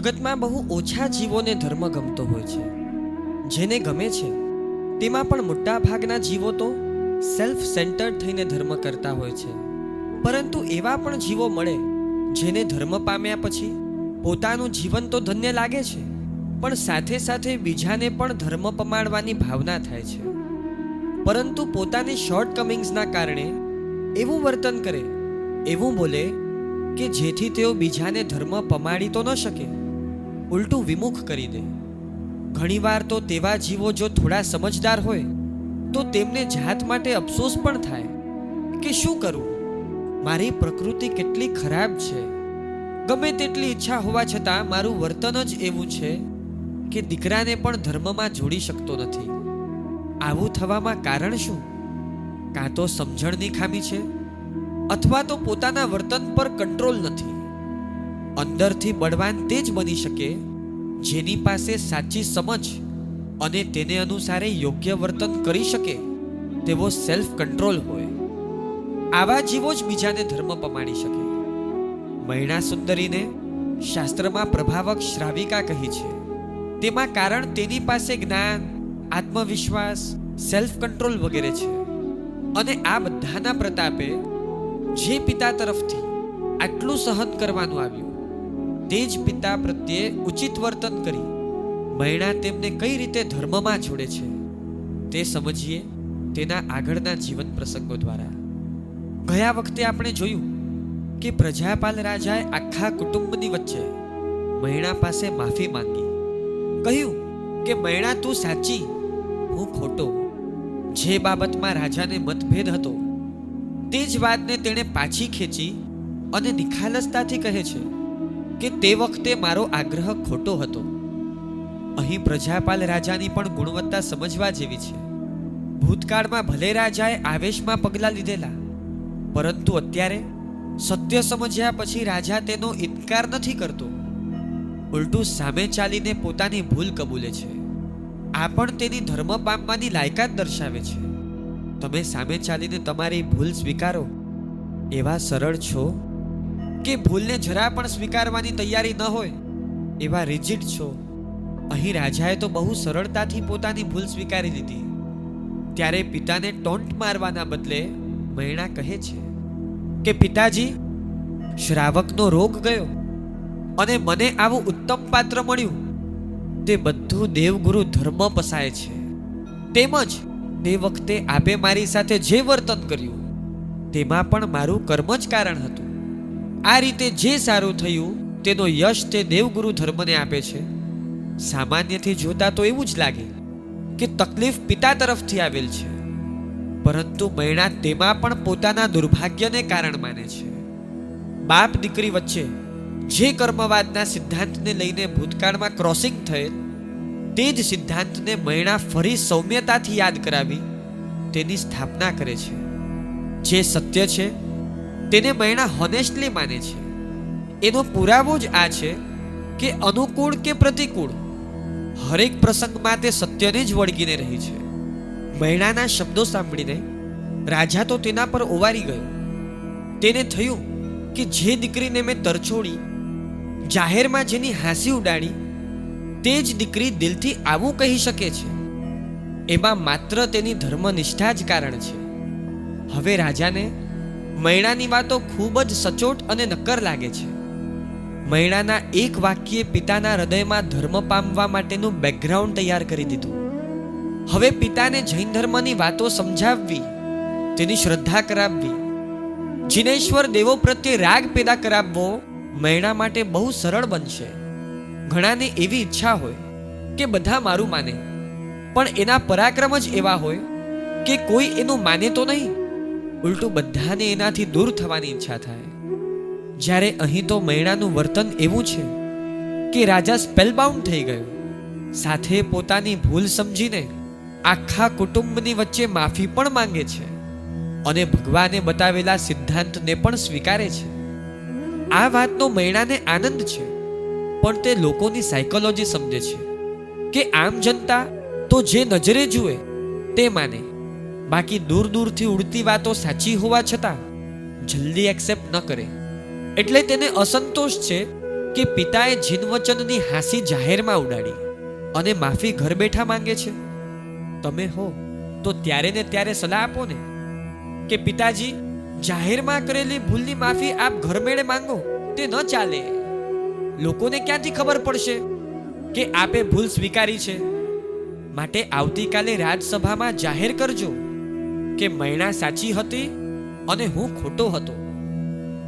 જગતમાં બહુ ઓછા જીવોને ધર્મ ગમતો હોય છે. જેને ગમે છે, તેમાં પણ મોટા ભાગના જીવો તો સેલ્ફ સેન્ટર્ડ થઈને ધર્મ કરતા હોય છે. પરંતુ એવા પણ જીવો મળે, જેને ધર્મ પામ્યા પછી પોતાનું જીવન તો ધન્ય લાગે છે, પણ સાથે સાથે બીજાને પણ ધર્મ પમાડવાની ભાવના થાય છે. પરંતુ પોતાની શોર્ટ કમિંગ્સના કારણે એવું વર્તન કરે, એવું બોલે કે જેથી તેઓ બીજાને ધર્મ પમાડી તો ન શકે. ઉલટું વિમુખ કરી દે. ઘણીવાર તો તેવા જીવો જો થોડા સમજદાર હોય, તો તેમને જાત માટે અફસોસ પણ થાય કે શું કરું? મારી પ્રકૃતિ કેટલી ખરાબ છે. ગમે તેટલી ઈચ્છા હોવા છતાં મારું વર્તન જ એવું છે કે દીકરાને પણ ધર્મમાં જોડી શકતો નથી. આવું થવામાં કારણ શું? કાં તો સમજણની ખામી છે? અથવા તો પોતાના વર્તન પર કંટ્રોલ નથી? અંદરથી બળવાન તે જ બની શકે જેની પાસે સાચી સમજ અને તેને અનુસારે યોગ્ય વર્તન કરી શકે તેવો સેલ્ફ કંટ્રોલ હોય. આવા જીવો જ બીજાને ધર્મ પમાડી શકે. મહિણા સુંદરીને શાસ્ત્રમાં પ્રભાવક શ્રાવિકા કહી છે. તેમાં કારણ તેની પાસે જ્ઞાન, આત્મવિશ્વાસ સેલ્ફ કંટ્રોલ વગેરે છે. અને આ બધાના પ્રતાપે જે પિતા તરફથી આટલું સહન કરવાનું આવ્યું તે જ પિતા પ્રત્યે ઉચિત વર્તન કરી. મહિણા તેમને કઈ રીતે ધર્મમાં જોડે છે, તે સમજીએ તેના આગળના જીવન પ્રસંગો દ્વારા. ગયા વખતે આપણે જોયું કે પ્રજાપાલ રાજાએ આખા કુટુંબની વચ્ચે મહિણા પાસે માફી માંગી. કહ્યું કે, મહિણા, તું સાચી, હું ખોટો. જે બાબતમાં રાજાને મતભેદ હતો, તે જ વાતને તેણે પાછી ખેંચી અને નિખાલસતાથી કહે છે કે તે વખતે મારો આગ્રહ ખોટો હતો. અહીં પ્રજાપાલ રાજાની પણ ગુણવત્તા સમજવા જેવી છે. ભૂતકાળમાં ભલે રાજાએ આવેશમાં પગલાં લીધેલા, પરંતુ અત્યારે સત્ય સમજ્યા પછી રાજા તેનો ઇનકાર નથી કરતો. ઉલટું સામે ચાલીને પોતાની ભૂલ કબૂલે છે. આ પણ તેની ધર્મ પામવાની લાયકાત દર્શાવે છે. તમે સામે ચાલીને તમારી ભૂલ સ્વીકારો. એવા સરળ છો કે ભૂલને જરા પણ સ્વીકારવાની તૈયારી ન હોય, એવા રિજિડ છો. અહીં રાજાએ તો બહુ સરળતાથી પોતાની ભૂલ સ્વીકારી લીધી. ત્યારે પિતાને ટોન્ટ મારવાના બદલે મૈણા કહે છે કે, પિતાજી, શ્રાવકનો રોગ ગયો અને મને આવું ઉત્તમ પાત્ર મળ્યું. તે બધું દેવગુરુ ધર્મ પસાય છે. તેમજ તે વખતે આપે મારી સાથે જે વર્તન કર્યું, તેમાં પણ મારું કર્મ જ કારણ હતું. આ રીતે જે સારું થયું, તેનો યશ તે દેવગુરુ ધર્મને આપે છે. સામાન્યથી જોતા તો એવું જ લાગે કે તકલીફ પિતા તરફથી આવેલ છે. પરંતુ મૈણા તેમાં પણ પોતાના દુર્ભાગ્યને કારણ માને છે. બાપ દીકરી વચ્ચે જે કર્મવાદના સિદ્ધાંતને લઈને ભૂતકાળમાં ક્રોસિંગ થયેલ, તે જ સિદ્ધાંતને મૈણા ફરી સૌમ્યતાથી યાદ કરાવી તેની સ્થાપના કરે છે. જે સત્ય છે તેને મૈણા હોનેસ્ટલી માને છે. એનો પુરાવો જ આ છે કે અનુકૂળ કે પ્રતિકૂળ, હરેક પ્રસંગમાં તે સત્યને જ વળગીને રહી છે. મૈણાના શબ્દો સાંભળીને રાજા તો તેના પર ઓવારી ગયો. તેને થયું કે જે દીકરીને મેં તરછોડી, જાહેરમાં જેની હાંસી ઉડાડી, તે જ દીકરી દિલથી આવું કહી શકે છે. એમાં માત્ર તેની ધર્મનિષ્ઠા જ કારણ છે. હવે રાજાને મૈણાની વાતો ખૂબ જ સચોટ અને નક્કર લાગે છે. મૈણાના એક વાક્યે પિતાના હૃદયમાં ધર્મ પામવા માટેનું બેકગ્રાઉન્ડ તૈયાર કરી દીધું. હવે પિતાને જૈન ધર્મની વાતો સમજાવવી, તેની શ્રદ્ધા કરાવવી, જિનેશ્વર દેવો પ્રત્યે રાગ પેદા કરાવવો મૈણા માટે બહુ સરળ બનશે. ઘણાને એવી ઈચ્છા હોય કે બધા મારું માને, પણ એના પરાક્રમ જ એવા હોય કે કોઈ એનું માને તો નહીં? ઉલટું બધાને એનાથી દૂર થવાની ઈચ્છા થાય. જ્યારે અહીં તો મૈણાનું વર્તન એવું છે કે રાજા સ્પેલબાઉન્ડ થઈ ગયો. સાથે પોતાની ભૂલ સમજીને આખા કુટુંબની વચ્ચે માફી પણ માંગે છે અને ભગવાને બતાવેલા સિદ્ધાંતને પણ સ્વીકારે છે. આ વાતનો મૈણાને આનંદ છે, પણ તે લોકોની સાયકોલોજી સમજે છે કે આમ જનતા તો જે નજરે જુએ તે માને. બાકી દૂર દૂરથી ઉડતી વાતો સાચી હોવા છતાં જલ્દી એક્સેપ્ટ ન કરે. એટલે તેને અસંતોષ છે કે પિતાએ જીનવચનની હાંસી જાહેરમાં ઉડાડી અને માફી ઘર બેઠા માંગે છે. તમે હો, તો ત્યારે ને ત્યારે સલાહ આપો ને કે પિતાજી, જાહેરમાં કરેલી ભૂલની માફી આપ ઘરમેળે માંગો, તે ન ચાલે. લોકોને ક્યાંથી ખબર પડશે કે આપે ભૂલ સ્વીકારી છે? માટે આવતીકાલે રાજસભામાં જાહેર કરજો. કે મૈણા સાચી હતી અને હું ખોટો હતો?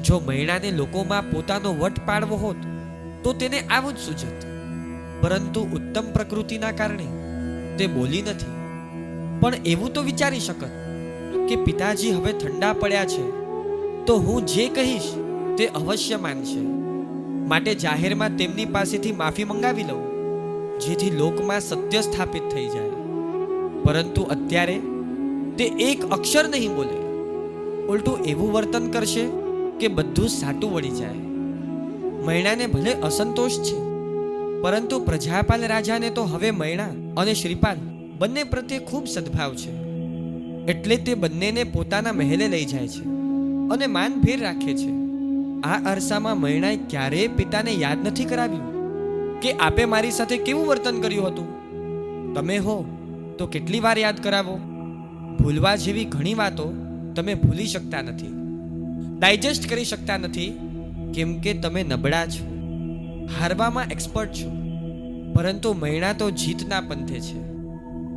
જો મૈણાને લોકોમાં પોતાનો વટ પાડવો હોત, તો તેને આવું જ સૂચત. પરંતુ ઉત્તમ પ્રકૃતિના કારણે તે બોલી નથી. પણ એવું તો વિચારી શકત કે પિતાજી હવે ઠંડા પડ્યા છે, તો હું જે કહીશ તે અવશ્ય માનશે. માટે જાહેરમાં તેમની પાસેથી માફી મંગાવી લઉં, જેથી લોકમાં સત્ય સ્થાપિત થઈ જાય. પરંતુ અત્યારે તે એક અક્ષર નહીં બોલે. ઉલટું એવું વર્તન કરશે કે બધું સાટું વળી જાય. મૈણાને ભલે અસંતોષ છે, પરંતુ પ્રજાપાલ રાજાને તો હવે મૈણા અને શ્રીપાલ બંને પ્રત્યે ખૂબ સદભાવ છે. એટલે તે બંનેને પોતાના મહેલે લઈ જાય છે અને માનભેર રાખે છે. આ અરસામાં મૈણાએ ક્યારેય પિતાને યાદ નથી કરાવ્યું કે આપે મારી સાથે કેવું વર્તન કર્યું હતું? તમે હો, તો કેટલી વાર યાદ કરાવો? ભૂલવા જેવી ઘણી વાતો તમે ભૂલી શકતા નથી. ડાયજેસ્ટ કરી શકતા નથી, કેમ કે તમે નબળા છો. હારવામાં એક્સપર્ટ છો, પરંતુ મૈણા તો જીતના પંથે છે.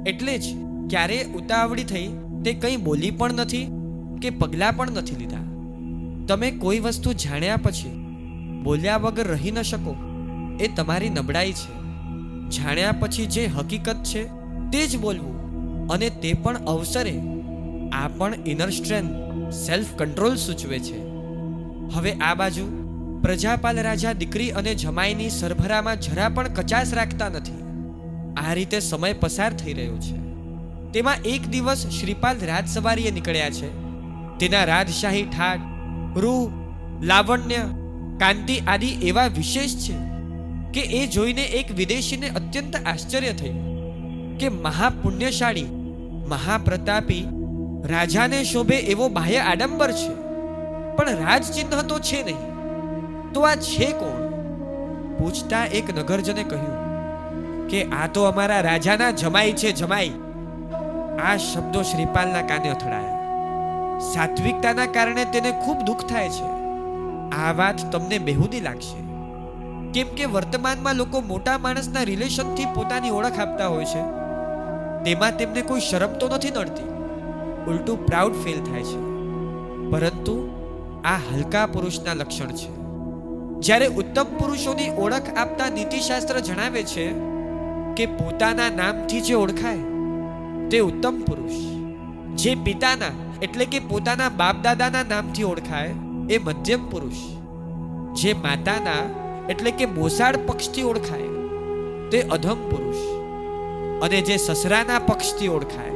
એટલે જ ક્યારે ઉતાવળી થઈ તે કંઈ બોલી પણ નથી કે પગલાં પણ નથી લીધા. તમે કોઈ વસ્તુ જાણ્યા પછી બોલ્યા વગર રહી ન શકો, એ તમારી નબળાઈ છે. જાણ્યા પછી જે હકીકત છે તે જ બોલવું. અને તે પણ અવસરે આ પણ ઇનર સ્ટ્રેન્થ સેલ્ફ કંટ્રોલ સૂચવે છે. હવે આ બાજુ પ્રજાપાલ રાજા દીકરી અને જમાઈની સરભરામાં જરા પણ કચાશ રાખતા નથી. આ રીતે સમય પસાર થઈ રહ્યો છે. તેમાં એક દિવસ શ્રીપાલ રાજસવારીએ નીકળ્યા છે. તેના રાજશાહી ઠાટ રૂપ લાવણ્ય, કાંતિ આદિ એવા વિશેષ છે કે એ જોઈને એક વિદેશીને અત્યંત આશ્ચર્ય થયું. કે મહાપુણ્યશાળી, મહાપ્રતાપી, રાજાને શોભે એવો બાહ્ય આડંબર છે. પણ રાજચિહ્ન તો છે નહીં. તો આ છે કોણ? પૂછતા એક નગરજને કહ્યું, કે આ તો અમારા રાજાના જમાઈ છે, જમાઈ. આ શબ્દો શ્રીપાલના કાને અથડાયા. સાત્વિકતાના કારણે તેને ખૂબ દુઃખ થાય છે. આ વાત તમને બેહુદી લાગશે. કેમ કે વર્તમાનમાં લોકો મોટા માણસના રિલેશનથી પોતાની ઓળખ આપતા હોય છે. તેમાં તેમને કોઈ શરમ તો નથી નડતી. ઉલટું પ્રાઉડ ફીલ થાય છે. પરંતુ આ હલકા પુરુષના લક્ષણ છે. જ્યારે ઉત્તમ પુરુષોની ઓળખ આપતા નીતિશાસ્ત્ર જણાવે છે કે પોતાના નામથી જે ઓળખાય, તે ઉત્તમ પુરુષ. જે પિતાના, એટલે કે પોતાના બાપ દાદાના નામથી ઓળખાય, એ મધ્યમ પુરુષ. જે માતાના, એટલે કે મોસાળ પક્ષથી ઓળખાય, તે અધમ પુરુષ. અને જે સસરાના પક્ષથી ઓળખાય,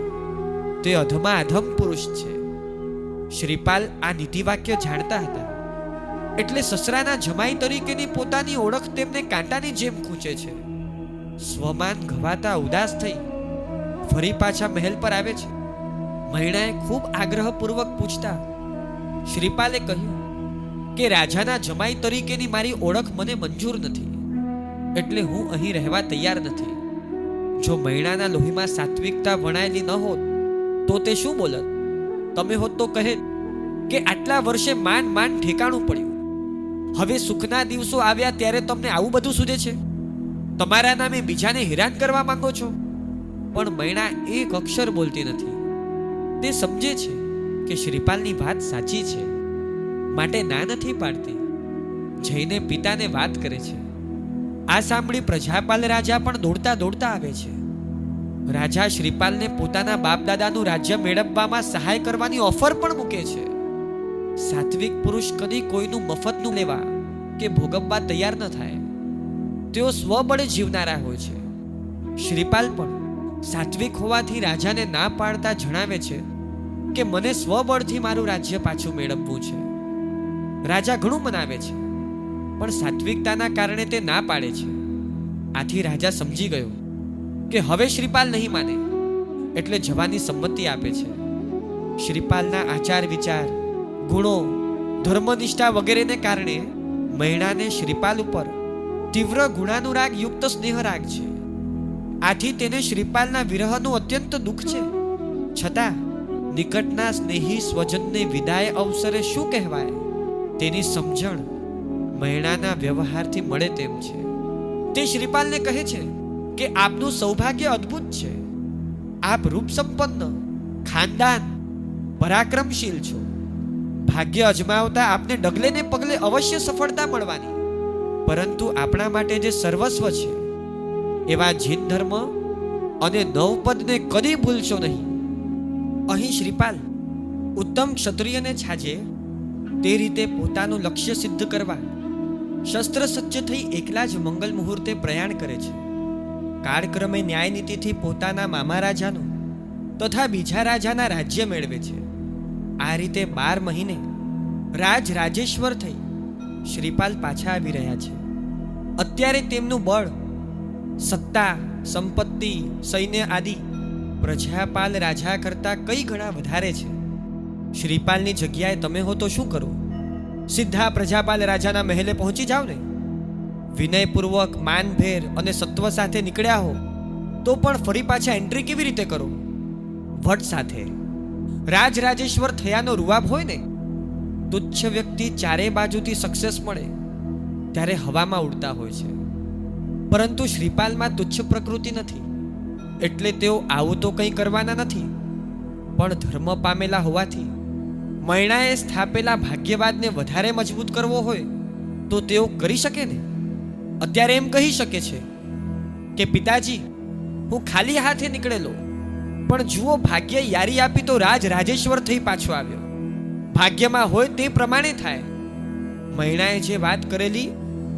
તે અધમા અધમ પુરુષ છે. શ્રીપાલ આ નીતિવાક્ય જાણતા હતા. એટલે સસરાના જમાઈ તરીકેની પોતાની ઓળખ તેમને કાંટાની જેમ ખૂંચે છે. સ્વમાન ઘવાતા ઉદાસ થઈ ફરી પાછા મહેલ પર આવે છે. મહિણાએ ખૂબ આગ્રહપૂર્વક પૂછતા, શ્રીપાલે કહ્યું કે રાજાના જમાઈ તરીકેની મારી ઓળખ મને મંજૂર નથી, એટલે હું અહીં રહેવા તૈયાર નથી. જો મહિણાના લોહીમાં સાત્વિકતા વણાયેલી ન હોત, તો તે શું બોલત? તમે હોત તો કહે કે આટલા વર્ષે માન માન ઠેકાણું પડ્યું. હવે સુખના દિવસો આવ્યા ત્યારે તમને આવું બધું સૂજે છે? તમારા નામે બીજાને હેરાન કરવા માંગો છો? પણ મૈણા એક અક્ષર બોલતી નથી. તે સમજે છે કે શ્રીપાલની વાત સાચી છે. માટે ના નથી પાડતી. જઈને પિતાને વાત કરે છે. આ સાંભળી પ્રજાપાલ રાજા પણ દોડતા દોડતા આવે છે. રાજા શ્રીપાલને પોતાના બાપ દાદાનું રાજ્ય મેળવવામાં સહાય કરવાની ઓફર પણ મૂકે છે. સાત્વિક પુરુષ કદી કોઈનું મફતનું લેવા કે ભોગવવા તૈયાર ન થાય. તેઓ સ્વબળે જીવનારા હોય છે. શ્રીપાલ પણ સાત્વિક હોવાથી રાજાને ના પાડતા જણાવે છે કે મને સ્વબળથી મારું રાજ્ય પાછું મેળવવું છે. રાજા ઘણું મનાવે છે. પણ સાત્વિકતાના કારણે તે ના પાડે છે. આથી રાજા સમજી ગયો કે હવે શ્રીપાલ નહીં માને, એટલે જવાની સંમતિ આપે છે. શ્રીપાલના આચાર વિચાર, ગુણો, ધર્મનિષ્ઠા વગેરેને કારણે મહિણાને શ્રીપાલ ઉપર તીવ્ર ગુણાનુરાગ યુક્ત સ્નેહરાગ છે. આથી તેને શ્રીપાલના વિરહનું અત્યંત દુઃખ છે. છતાં, નિકટના સ્નેહી સ્વજનને વિદાય અવસરે શું કહેવાય? તેની સમજણ મહિણાના વ્યવહારથી મળે તેમ છે. તે શ્રીપાલને કહે છે કે આપનું સૌભાગ્ય અદ્ભુત છે. આપ રૂપ સંપન્ન, ખાનદાન, પરાક્રમશીલ છો. ભાગ્ય અજમાવતા આપને ડગલે ને પગલે અવશ્ય સફળતા મળવાની. પરંતુ આપણા માટે જે સર્વસ્વ છે, એવા જીન ધર્મ અને નવપદને કદી ભૂલશો નહીં. અહીં શ્રીપાલ ઉત્તમ ક્ષત્રિયને છાજે તે રીતે પોતાનું લક્ષ્ય સિદ્ધ કરવા શસ્ત્ર સજ્જ થઈ એકલા જ મંગલ મુહૂર્તે પ્રયાણ કરે છે. કાળક્રમે ન્યાયનીતિથી પોતાના મામા રાજાનું તથા બીજા રાજાના રાજ્ય મેળવે છે. આ રીતે બાર મહિને રાજ રાજેશ્વર થઈ શ્રીપાલ પાછા આવી રહ્યા છે. અત્યારે તેમનું બળ, સત્તા, સંપત્તિ, સૈન્ય આદિ પ્રજાપાલ રાજા કરતાં કઈ ગણા વધારે છે. શ્રીપાલની જગ્યાએ તમે હો તો શું કરો? સીધા પ્રજાપાલ રાજાના મહેલે પહોંચી જાઓ ને. વિનયપૂર્વક માનભેર અને સત્વ સાથે નીકળ્યા હો, તો પણ ફરી પાછા એન્ટ્રી કેવી રીતે કરો? વટ સાથે. રાજ રાજેશ્વર થયાનો રૂવાબ હોય ને, તુચ્છ વ્યક્તિ ચારે બાજુથી સક્સેસ મળે, ત્યારે હવામાં ઉડતા હોય છે. પરંતુ શ્રીપાલમાં તુચ્છ પ્રકૃતિ નથી, એટલે તેઓ આવું તો કંઈ કરવાના નથી, પણ ધર્મ પામેલા હોવાથી મૈણાએ સ્થાપેલા ભાગ્યવાદને વધારે મજબૂત કરવો હોય તો તેઓ કરી શકે ને? અત્યારે એમ કહી શકે છે કે, પિતાજી, હું ખાલી હાથે નીકળેલો, પણ જુઓ, ભાગ્ય યારી આપી તો રાજ રાજેશ્વર થઈ પાછો આવ્યો. ભાગ્યમાં હોય તે પ્રમાણે થાય. મૈણાએ જે વાત કરેલી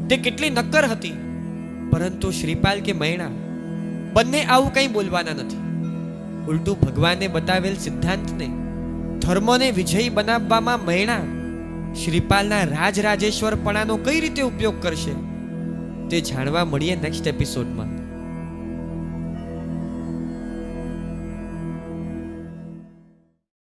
તે કેટલી નક્કર હતી. પરંતુ શ્રીપાલ કે મૈણા, બંને આવું કંઈ બોલવાના નથી. ઉલટું ભગવાને બતાવેલ સિદ્ધાંતને ધર્મને વિજયી બનાવવામાં મૈણા શ્રીપાલના રાજરાજેશ્વરપણાનો કઈ રીતે ઉપયોગ કરશે તે જાણવા મળીએ નેક્સ્ટ એપિસોડમાં